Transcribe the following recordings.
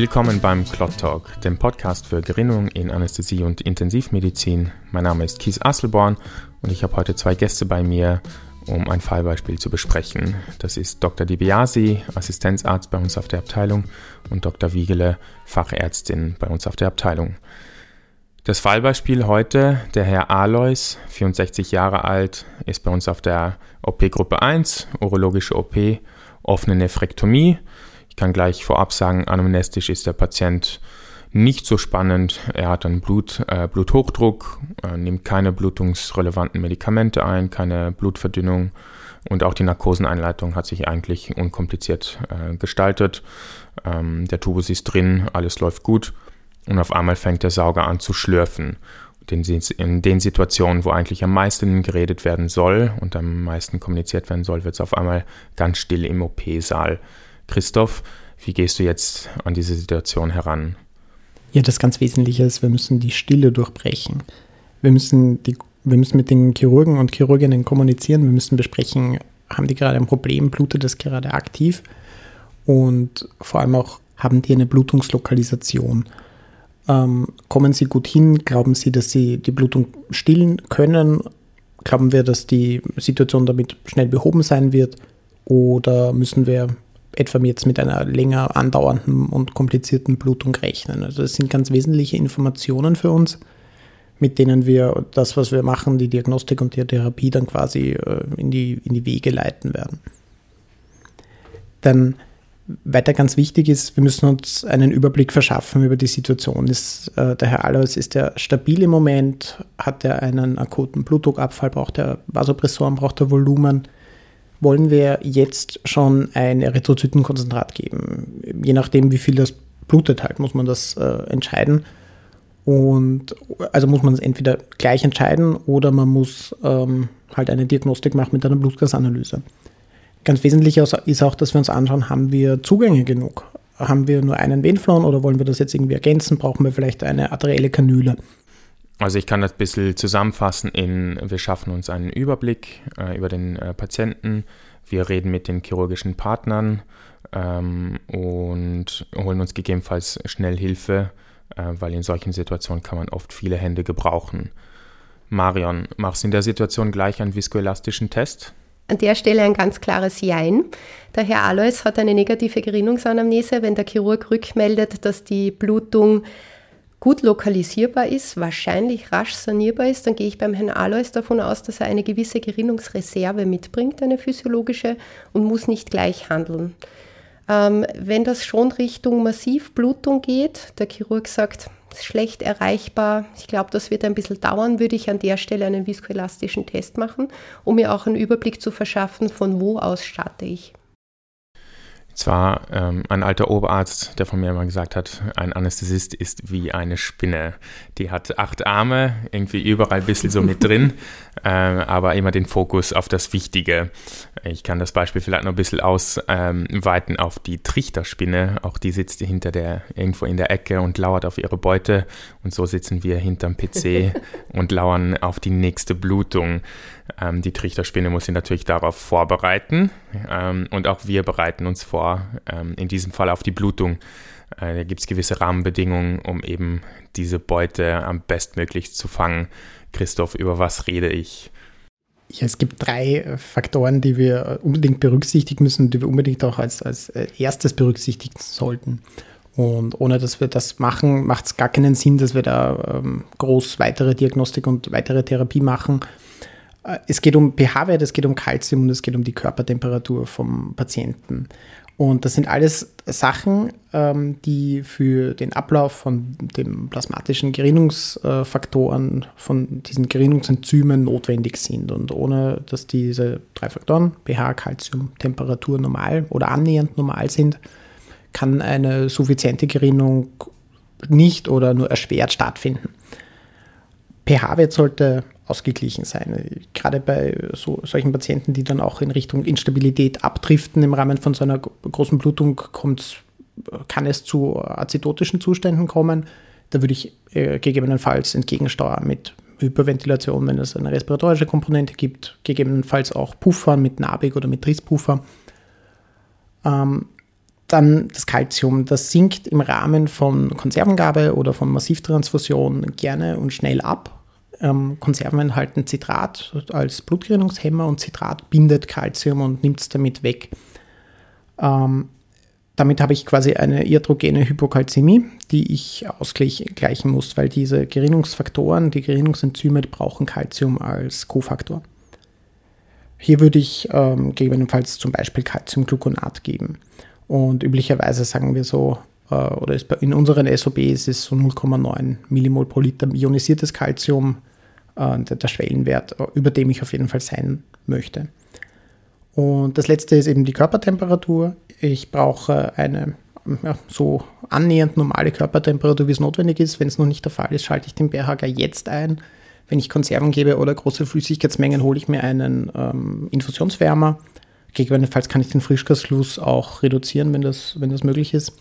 Willkommen beim Clot Talk, dem Podcast für Gerinnung in Anästhesie und Intensivmedizin. Mein Name ist Kies Asselborn und ich habe heute zwei Gäste bei mir, um ein Fallbeispiel zu besprechen. Das ist Dr. DiBiase, Assistenzarzt bei uns auf der Abteilung und Dr. Wiegele, Fachärztin bei uns auf der Abteilung. Das Fallbeispiel heute, der Herr Alois, 64 Jahre alt, ist bei uns auf der OP-Gruppe 1, urologische OP, offene Nephrektomie. Kann gleich vorab sagen, anamnestisch ist der Patient nicht so spannend. Er hat einen Blut, äh, Bluthochdruck, äh, nimmt keine blutungsrelevanten Medikamente ein, keine Blutverdünnung und auch die Narkoseneinleitung hat sich eigentlich unkompliziert äh, gestaltet. Ähm, der Tubus ist drin, alles läuft gut und auf einmal fängt der Sauger an zu schlürfen. In den Situationen, wo eigentlich am meisten geredet werden soll und am meisten kommuniziert werden soll, wird es auf einmal ganz still im OP-Saal. Christoph, wie gehst du jetzt an diese Situation heran? Ja, das ganz Wesentliche ist, wir müssen die Stille durchbrechen. Wir müssen, die, wir müssen mit den Chirurgen und Chirurginnen kommunizieren. Wir müssen besprechen, haben die gerade ein Problem, blutet das gerade aktiv? Und vor allem auch, haben die eine Blutungslokalisation? Ähm, kommen Sie gut hin? Glauben Sie, dass Sie die Blutung stillen können? Glauben wir, dass die Situation damit schnell behoben sein wird? Oder müssen wir etwa jetzt mit einer länger andauernden und komplizierten Blutung rechnen? Also es sind ganz wesentliche Informationen für uns, mit denen wir das, was wir machen, die Diagnostik und die Therapie dann quasi äh, in, die, in die Wege leiten werden. Dann weiter ganz wichtig ist, wir müssen uns einen Überblick verschaffen über die Situation. Ist, äh, der Herr Alois, ist er stabil im Moment? Hat er einen akuten Blutdruckabfall? Braucht er Vasopressoren? Braucht er Volumen? Wollen wir jetzt schon ein Erythrozytenkonzentrat geben? Je nachdem, wie viel das blutet halt, muss man das äh, entscheiden. Und also muss man es entweder gleich entscheiden oder man muss ähm, halt eine Diagnostik machen mit einer Blutgasanalyse. Ganz wesentlich ist auch, dass wir uns anschauen, haben wir Zugänge genug? Haben wir nur einen Venflon oder wollen wir das jetzt irgendwie ergänzen? Brauchen wir vielleicht eine arterielle Kanüle? Also ich kann das ein bisschen zusammenfassen in, wir schaffen uns einen Überblick äh, über den äh, Patienten, wir reden mit den chirurgischen Partnern ähm, und holen uns gegebenenfalls schnell Hilfe, äh, weil in solchen Situationen kann man oft viele Hände gebrauchen. Marion, machst du in der Situation gleich einen viskoelastischen Test? An der Stelle ein ganz klares Jein. Der Herr Alois hat eine negative Gerinnungsanamnese. Wenn der Chirurg rückmeldet, dass die Blutung gut lokalisierbar ist, wahrscheinlich rasch sanierbar ist, dann gehe ich beim Herrn Alois davon aus, dass er eine gewisse Gerinnungsreserve mitbringt, eine physiologische, und muss nicht gleich handeln. Ähm, wenn das schon Richtung Massivblutung geht, der Chirurg sagt, schlecht erreichbar. Ich glaube, das wird ein bisschen dauern, würde ich an der Stelle einen viskoelastischen Test machen, um mir auch einen Überblick zu verschaffen, von wo aus starte ich. Es war ähm, ein alter Oberarzt, der von mir immer gesagt hat, ein Anästhesist ist wie eine Spinne. Die hat acht Arme, irgendwie überall ein bisschen so mit drin, äh, aber immer den Fokus auf das Wichtige. Ich kann das Beispiel vielleicht noch ein bisschen ausweiten ähm, auf die Trichterspinne. Auch die sitzt hinter der, irgendwo in der Ecke und lauert auf ihre Beute. Und so sitzen wir hinterm PC und lauern auf die nächste Blutung. Ähm, die Trichterspinne muss sich natürlich darauf vorbereiten ähm, und auch wir bereiten uns vor, ähm, in diesem Fall auf die Blutung. Äh, da gibt es gewisse Rahmenbedingungen, um eben diese Beute am bestmöglich zu fangen. Christoph, über was rede ich? Ja, es gibt drei äh, Faktoren, die wir unbedingt berücksichtigen müssen, die wir unbedingt auch als, als äh, erstes berücksichtigen sollten. Und ohne dass wir das machen, macht es gar keinen Sinn, dass wir da ähm, groß weitere Diagnostik und weitere Therapie machen, äh, es geht um pH-Wert, es geht um Kalzium und es geht um die Körpertemperatur vom Patienten. Und das sind alles Sachen, ähm, die für den Ablauf von den plasmatischen Gerinnungsfaktoren, von diesen Gerinnungsenzymen notwendig sind. Und ohne dass diese drei Faktoren, pH, Kalzium, Temperatur normal oder annähernd normal sind, kann eine suffiziente Gerinnung nicht oder nur erschwert stattfinden. pH-Wert sollte ausgeglichen sein. Gerade bei so, solchen Patienten, die dann auch in Richtung Instabilität abdriften im Rahmen von so einer großen Blutung, kann es zu azidotischen Zuständen kommen. Da würde ich äh, gegebenenfalls entgegensteuern mit Hyperventilation, wenn es eine respiratorische Komponente gibt, gegebenenfalls auch Puffern mit Nabig oder mit Trisspuffer. Ähm, Dann das Kalzium, das sinkt im Rahmen von Konservengabe oder von Massivtransfusion gerne und schnell ab. Ähm, Konserven enthalten Zitrat als Blutgerinnungshemmer und Zitrat bindet Kalzium und nimmt es damit weg. Ähm, damit habe ich quasi eine iatrogene Hypokalzämie, die ich ausgleichen muss, weil diese Gerinnungsfaktoren, die Gerinnungsenzyme, die brauchen Kalzium als Kofaktor. Hier würde ich ähm, gegebenenfalls zum Beispiel Calciumgluconat geben. Und üblicherweise sagen wir so, äh, oder in unseren SOBs ist so 0,9 Millimol pro Liter ionisiertes Calcium äh, der, Schwellenwert, über dem ich auf jeden Fall sein möchte. Und das letzte ist eben die Körpertemperatur. Ich brauche eine ja, so annähernd normale Körpertemperatur, wie es notwendig ist. Wenn es noch nicht der Fall ist, schalte ich den BHG jetzt ein wenn ich Konserven gebe oder große Flüssigkeitsmengen, hole ich mir einen ähm, Infusionswärmer. Gegebenenfalls kann ich den Frischgasfluss auch reduzieren, wenn das, wenn das möglich ist,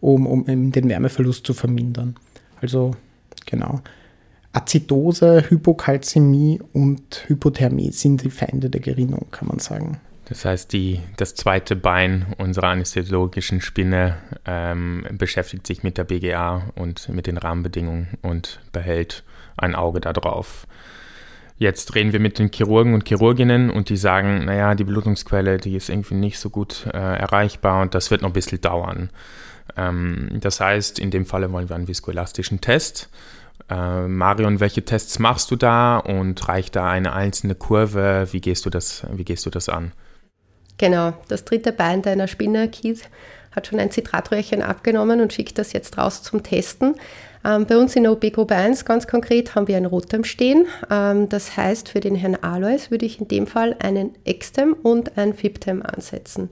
um, um den Wärmeverlust zu vermindern. Also genau. Azidose, Hypokalzämie und Hypothermie sind die Feinde der Gerinnung, kann man sagen. Das heißt, die, das zweite Bein unserer anästhesiologischen Spinne ähm, beschäftigt sich mit der BGA und mit den Rahmenbedingungen und behält ein Auge darauf. Jetzt reden wir mit den Chirurgen und Chirurginnen und die sagen, naja, die Blutungsquelle, die ist irgendwie nicht so gut äh, erreichbar und das wird noch ein bisschen dauern. Ähm, das heißt, in dem Falle wollen wir einen viskoelastischen Test. Äh, Marion, welche Tests machst du da und reicht da eine einzelne Kurve? Wie gehst du das, wie gehst du das an? Genau, das dritte Bein deiner Spinne, Keith, hat schon ein Zitratröhrchen abgenommen und schickt das jetzt raus zum Testen. Ähm, bei uns in der OP-Gruppe 1 ganz konkret haben wir ein Rotem stehen. Ähm, das heißt, für den Herrn Alois würde ich in dem Fall einen Extem und ein Fiptem ansetzen.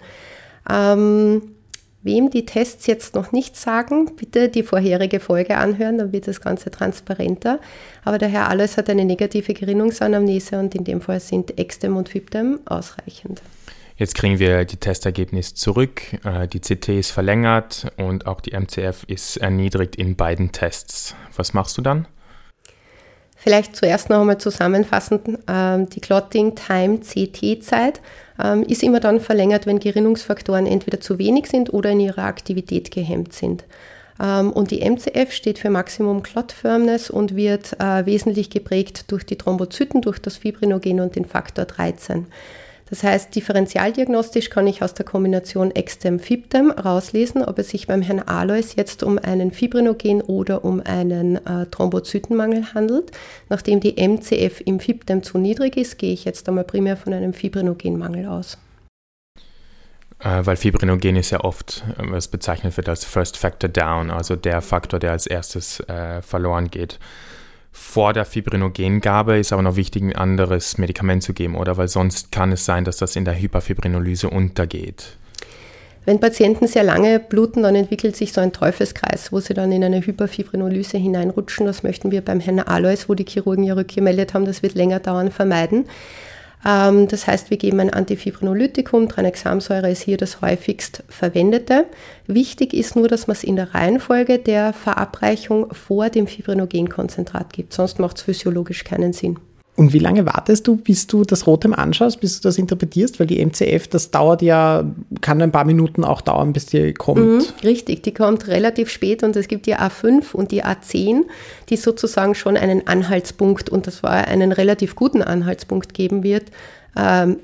Ähm, wem die Tests jetzt noch nicht sagen, bitte die vorherige Folge anhören, dann wird das Ganze transparenter. Aber der Herr Alois hat eine negative Gerinnungsanamnese und in dem Fall sind Extem und Fiptem ausreichend. Jetzt kriegen wir die Testergebnisse zurück, äh, die CT ist verlängert und auch die MCF ist erniedrigt in beiden Tests. Was machst du dann? Vielleicht zuerst noch einmal zusammenfassend, ähm, die Clotting Time CT-Zeit ähm, ist immer dann verlängert, wenn Gerinnungsfaktoren entweder zu wenig sind oder in ihrer Aktivität gehemmt sind. Ähm, und die MCF steht für Maximum Clot Firmness und wird äh, wesentlich geprägt durch die Thrombozyten, durch das Fibrinogen und den Faktor 13. Das heißt, differentialdiagnostisch kann ich aus der Kombination Extem-Fibtem rauslesen, ob es sich beim Herrn Alois jetzt um einen Fibrinogen oder um einen äh, Thrombozytenmangel handelt. Nachdem die MCF im Fibtem zu niedrig ist, gehe ich jetzt einmal primär von einem Fibrinogenmangel aus. Äh, weil Fibrinogen ist ja oft, was bezeichnet wird als First Factor Down, also der Faktor, der als erstes äh, verloren geht vor der Fibrinogengabe ist aber noch wichtig, ein anderes Medikament zu geben, oder? Weil sonst kann es sein, dass das in der Hyperfibrinolyse untergeht. Wenn Patienten sehr lange bluten, dann entwickelt sich so ein Teufelskreis, wo sie dann in eine Hyperfibrinolyse hineinrutschen. Das möchten wir beim Herrn Alois, wo die Chirurgen ja rückgemeldet haben, das wird länger dauern, vermeiden. Ähm, das heißt, wir geben ein Antifibrinolytikum. Tranexamsäure ist hier das häufigst verwendete. Wichtig ist nur, dass man es in der Reihenfolge der Verabreichung vor dem Fibrinogenkonzentrat gibt. Sonst macht es physiologisch keinen Sinn. Und wie lange wartest du, bis du das Rotem anschaust, bis du das interpretierst? Weil die MCF, das dauert ja, kann ein paar Minuten auch dauern, bis die kommt. Mhm, richtig, die kommt relativ spät und es gibt die A5 und die A10, die sozusagen schon einen Anhaltspunkt, und das war einen relativ guten Anhaltspunkt geben wird, ähm,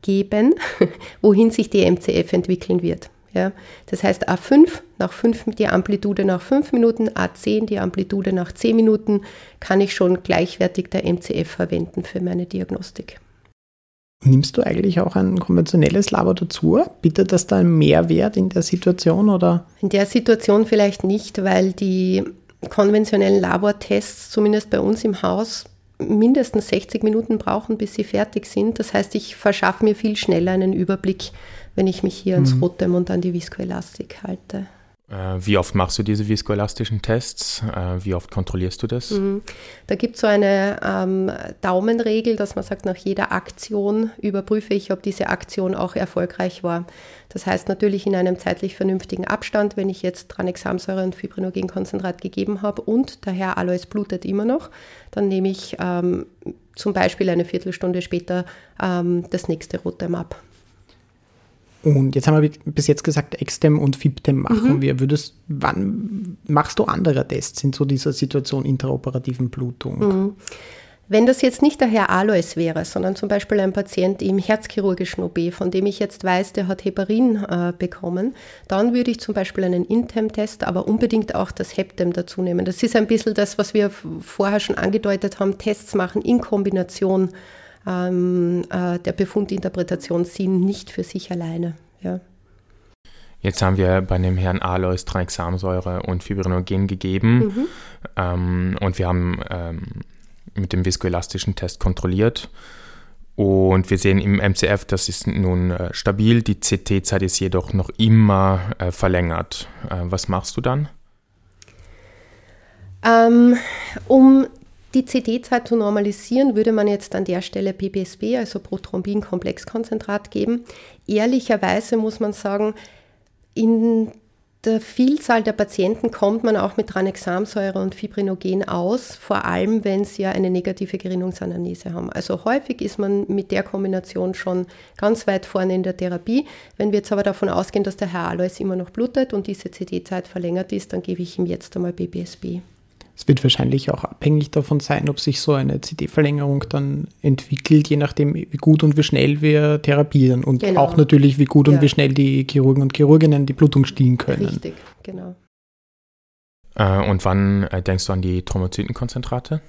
geben, wohin sich die MCF entwickeln wird. Ja, das heißt A5 nach 5, die Amplitude nach 5 Minuten, A10 die Amplitude nach 10 Minuten kann ich schon gleichwertig der MCF verwenden für meine Diagnostik. Nimmst du eigentlich auch ein konventionelles Labor dazu? Bietet das da einen Mehrwert in der Situation oder? In der Situation vielleicht nicht, weil die konventionellen Labortests zumindest bei uns im Haus mindestens 60 Minuten brauchen, bis sie fertig sind. Das heißt, ich verschaffe mir viel schneller einen Überblick wenn ich mich hier ans mhm. Rotem und an die Viskoelastik halte. Äh, wie oft machst du diese viskoelastischen Tests? Äh, wie oft kontrollierst du das? Mhm. Da gibt es so eine ähm, Daumenregel, dass man sagt, nach jeder Aktion überprüfe ich, ob diese Aktion auch erfolgreich war. Das heißt natürlich in einem zeitlich vernünftigen Abstand, wenn ich jetzt Tranexamsäure und Fibrinogenkonzentrat gegeben habe und der Herr Alois blutet immer noch, dann nehme ich ähm, zum Beispiel eine Viertelstunde später ähm, das nächste Rotem ab. Und jetzt haben wir bis jetzt gesagt, Extem und FIPTEM machen mhm. wir. Würdest, wann machst du andere Tests in so dieser Situation interoperativen Blutung? Mhm. Wenn das jetzt nicht der Herr Alois wäre, sondern zum Beispiel ein Patient im herzchirurgischen OB, von dem ich jetzt weiß, der hat Heparin äh, bekommen, dann würde ich zum Beispiel einen Intem-Test, aber unbedingt auch das Heptem dazu nehmen. Das ist ein bisschen das, was wir vorher schon angedeutet haben, Tests machen in Kombination ähm, äh, der Befundinterpretation sind nicht für sich alleine. Ja. Jetzt haben wir bei dem Herrn Alois Tranexamsäure und Fibrinogen gegeben mhm. ähm, und wir haben ähm, mit dem viskoelastischen Test kontrolliert. Und wir sehen im MCF, das ist nun äh, stabil, die CT-Zeit ist jedoch noch immer äh, verlängert. Äh, was machst du dann? Ähm, um die CD-Zeit zu normalisieren, würde man jetzt an der Stelle PPSB, also Prothrombin-Komplexkonzentrat geben. Ehrlicherweise muss man sagen, in der Vielzahl der Patienten kommt man auch mit Tranexamsäure und Fibrinogen aus, vor allem wenn sie ja eine negative Gerinnungsanamnese haben. Also häufig ist man mit der Kombination schon ganz weit vorne in der Therapie. Wenn wir jetzt aber davon ausgehen, dass der Herr Alois immer noch blutet und diese CD-Zeit verlängert ist, dann gebe ich ihm jetzt einmal BBSB. Es wird wahrscheinlich auch abhängig davon sein, ob sich so eine CD-Verlängerung dann entwickelt, je nachdem, wie gut und wie schnell wir therapieren und genau. auch natürlich, wie gut ja. und wie schnell die Chirurgen und Chirurginnen die Blutung stillen können. Richtig, genau. Äh, und wann äh, denkst du an die Thrombozytenkonzentrate?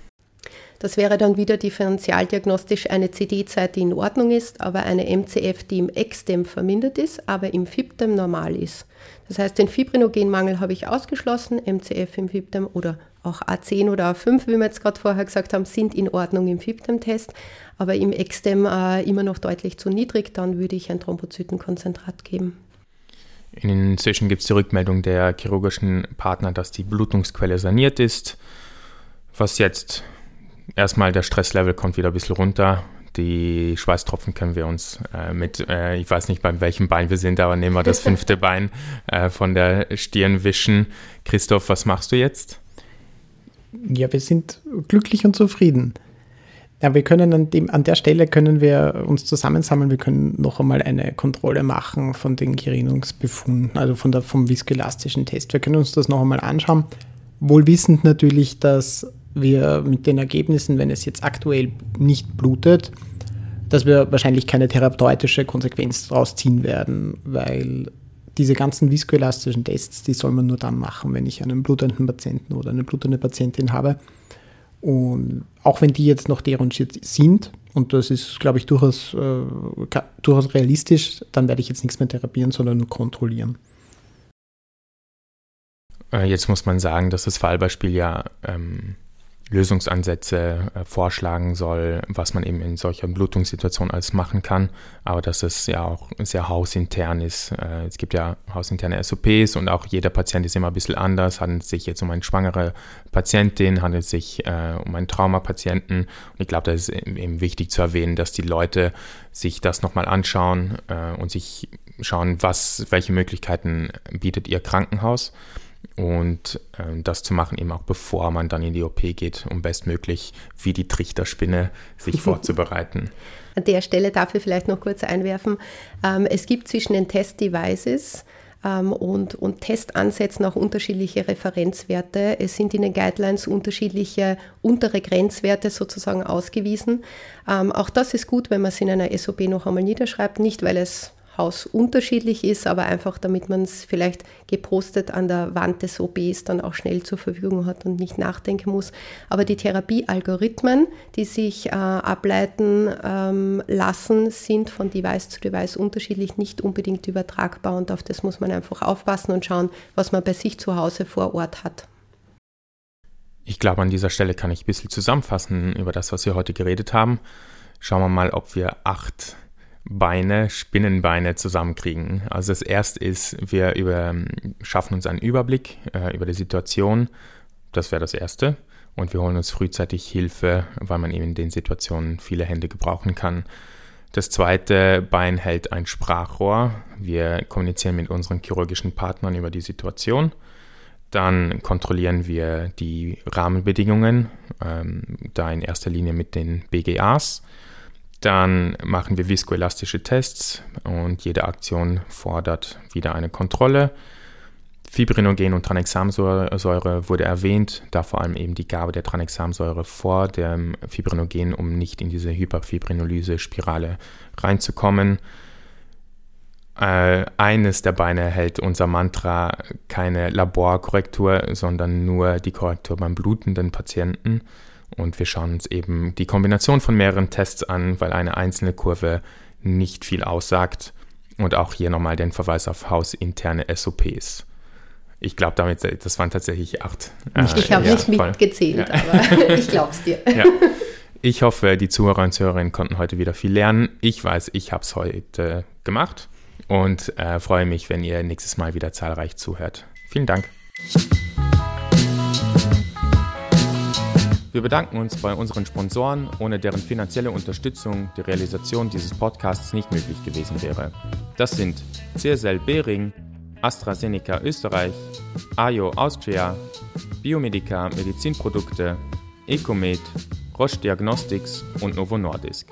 Das wäre dann wieder differentialdiagnostisch eine CD-Zeit, die in Ordnung ist, aber eine MCF, die im Extem vermindert ist, aber im FIBDEM normal ist. Das heißt, den Fibrinogenmangel habe ich ausgeschlossen, MCF im FIBDEM oder auch A10 oder A5, wie wir jetzt gerade vorher gesagt haben, sind in Ordnung im FIBDEM-Test, aber im Extem äh, immer noch deutlich zu niedrig, dann würde ich ein Thrombozytenkonzentrat geben. Inzwischen gibt es die Rückmeldung der chirurgischen Partner, dass die Blutungsquelle saniert ist, was jetzt erstmal der Stresslevel kommt wieder ein bisschen runter. Die Schweißtropfen können wir uns äh, mit, äh, ich weiß nicht, bei welchem Bein wir sind, aber nehmen wir das fünfte Bein äh, von der Stirn wischen. Christoph, was machst du jetzt? Ja, wir sind glücklich und zufrieden. Ja, wir können an, dem, an der Stelle können wir uns zusammensammeln. Wir können noch einmal eine Kontrolle machen von den Gerinnungsbefunden, also von der, vom viskoelastischen Test. Wir können uns das noch einmal anschauen. Wohl wissend natürlich, dass wir mit den Ergebnissen, wenn es jetzt aktuell nicht blutet, dass wir wahrscheinlich keine therapeutische Konsequenz daraus ziehen werden, weil diese ganzen viskoelastischen Tests, die soll man nur dann machen, wenn ich einen blutenden Patienten oder eine blutende Patientin habe. Und auch wenn die jetzt noch derangiert sind, und das ist, glaube ich, durchaus, äh, durchaus realistisch, dann werde ich jetzt nichts mehr therapieren, sondern nur kontrollieren. Äh, jetzt muss man sagen, dass das Fallbeispiel ja ähm, Lösungsansätze äh, vorschlagen soll, was man eben in solcher Blutungssituation alles machen kann, aber dass es ja auch sehr hausintern ist. Äh, es gibt ja hausinterne SOPs und auch jeder Patient ist immer ein bisschen anders. Handelt es sich jetzt um eine schwangere Patientin, handelt es sich äh, um einen Traumapatienten. Und ich glaube, da ist eben wichtig zu erwähnen, dass die Leute sich das nochmal anschauen äh, und sich schauen, was, welche Möglichkeiten bietet ihr Krankenhaus und äh, das zu machen eben auch bevor man dann in die OP geht, um bestmöglich wie die Trichterspinne sich vorzubereiten. An der Stelle darf ich vielleicht noch kurz einwerfen, ähm, es gibt zwischen den Test-Devices ähm, und, und Testansätzen auch unterschiedliche Referenzwerte. Es sind in den Guidelines unterschiedliche untere Grenzwerte sozusagen ausgewiesen. Ähm, auch das ist gut, wenn man es in einer SOP noch einmal niederschreibt, nicht weil es Haus unterschiedlich ist, aber einfach damit man es vielleicht gepostet an der Wand des OBs dann auch schnell zur Verfügung hat und nicht nachdenken muss. Aber die Therapiealgorithmen, die sich äh, ableiten ähm, lassen, sind von Device zu Device unterschiedlich, nicht unbedingt übertragbar und auf das muss man einfach aufpassen und schauen, was man bei sich zu Hause vor Ort hat. Ich glaube, an dieser Stelle kann ich ein bisschen zusammenfassen über das, was wir heute geredet haben. Schauen wir mal, ob wir acht Beine, Spinnenbeine zusammenkriegen. Also das erste ist, wir über, schaffen uns einen Überblick äh, über die Situation. Das wäre das erste. Und wir holen uns frühzeitig Hilfe, weil man eben in den Situationen viele Hände gebrauchen kann. Das zweite Bein hält ein Sprachrohr. Wir kommunizieren mit unseren chirurgischen Partnern über die Situation. Dann kontrollieren wir die Rahmenbedingungen, ähm, da in erster Linie mit den BGAs. Dann machen wir viskoelastische Tests und jede Aktion fordert wieder eine Kontrolle. Fibrinogen und Tranexamsäure wurde erwähnt, da vor allem eben die Gabe der Tranexamsäure vor dem Fibrinogen, um nicht in diese Hyperfibrinolyse-Spirale reinzukommen. Äh, eines der Beine hält unser Mantra keine Laborkorrektur, sondern nur die Korrektur beim blutenden Patienten. Und wir schauen uns eben die Kombination von mehreren Tests an, weil eine einzelne Kurve nicht viel aussagt. Und auch hier nochmal den Verweis auf hausinterne SOPs. Ich glaube, damit, das waren tatsächlich acht. Ich, ich habe ja, nicht mitgezählt, ja. aber ich glaube es dir. Ja. Ich hoffe, die Zuhörer und Zuhörerinnen konnten heute wieder viel lernen. Ich weiß, ich habe es heute gemacht und äh, freue mich, wenn ihr nächstes Mal wieder zahlreich zuhört. Vielen Dank. Wir bedanken uns bei unseren Sponsoren, ohne deren finanzielle Unterstützung die Realisation dieses Podcasts nicht möglich gewesen wäre. Das sind CSL Behring, AstraZeneca Österreich, AJO Austria, Biomedica Medizinprodukte, Ecomed, Roche Diagnostics und Novo Nordisk.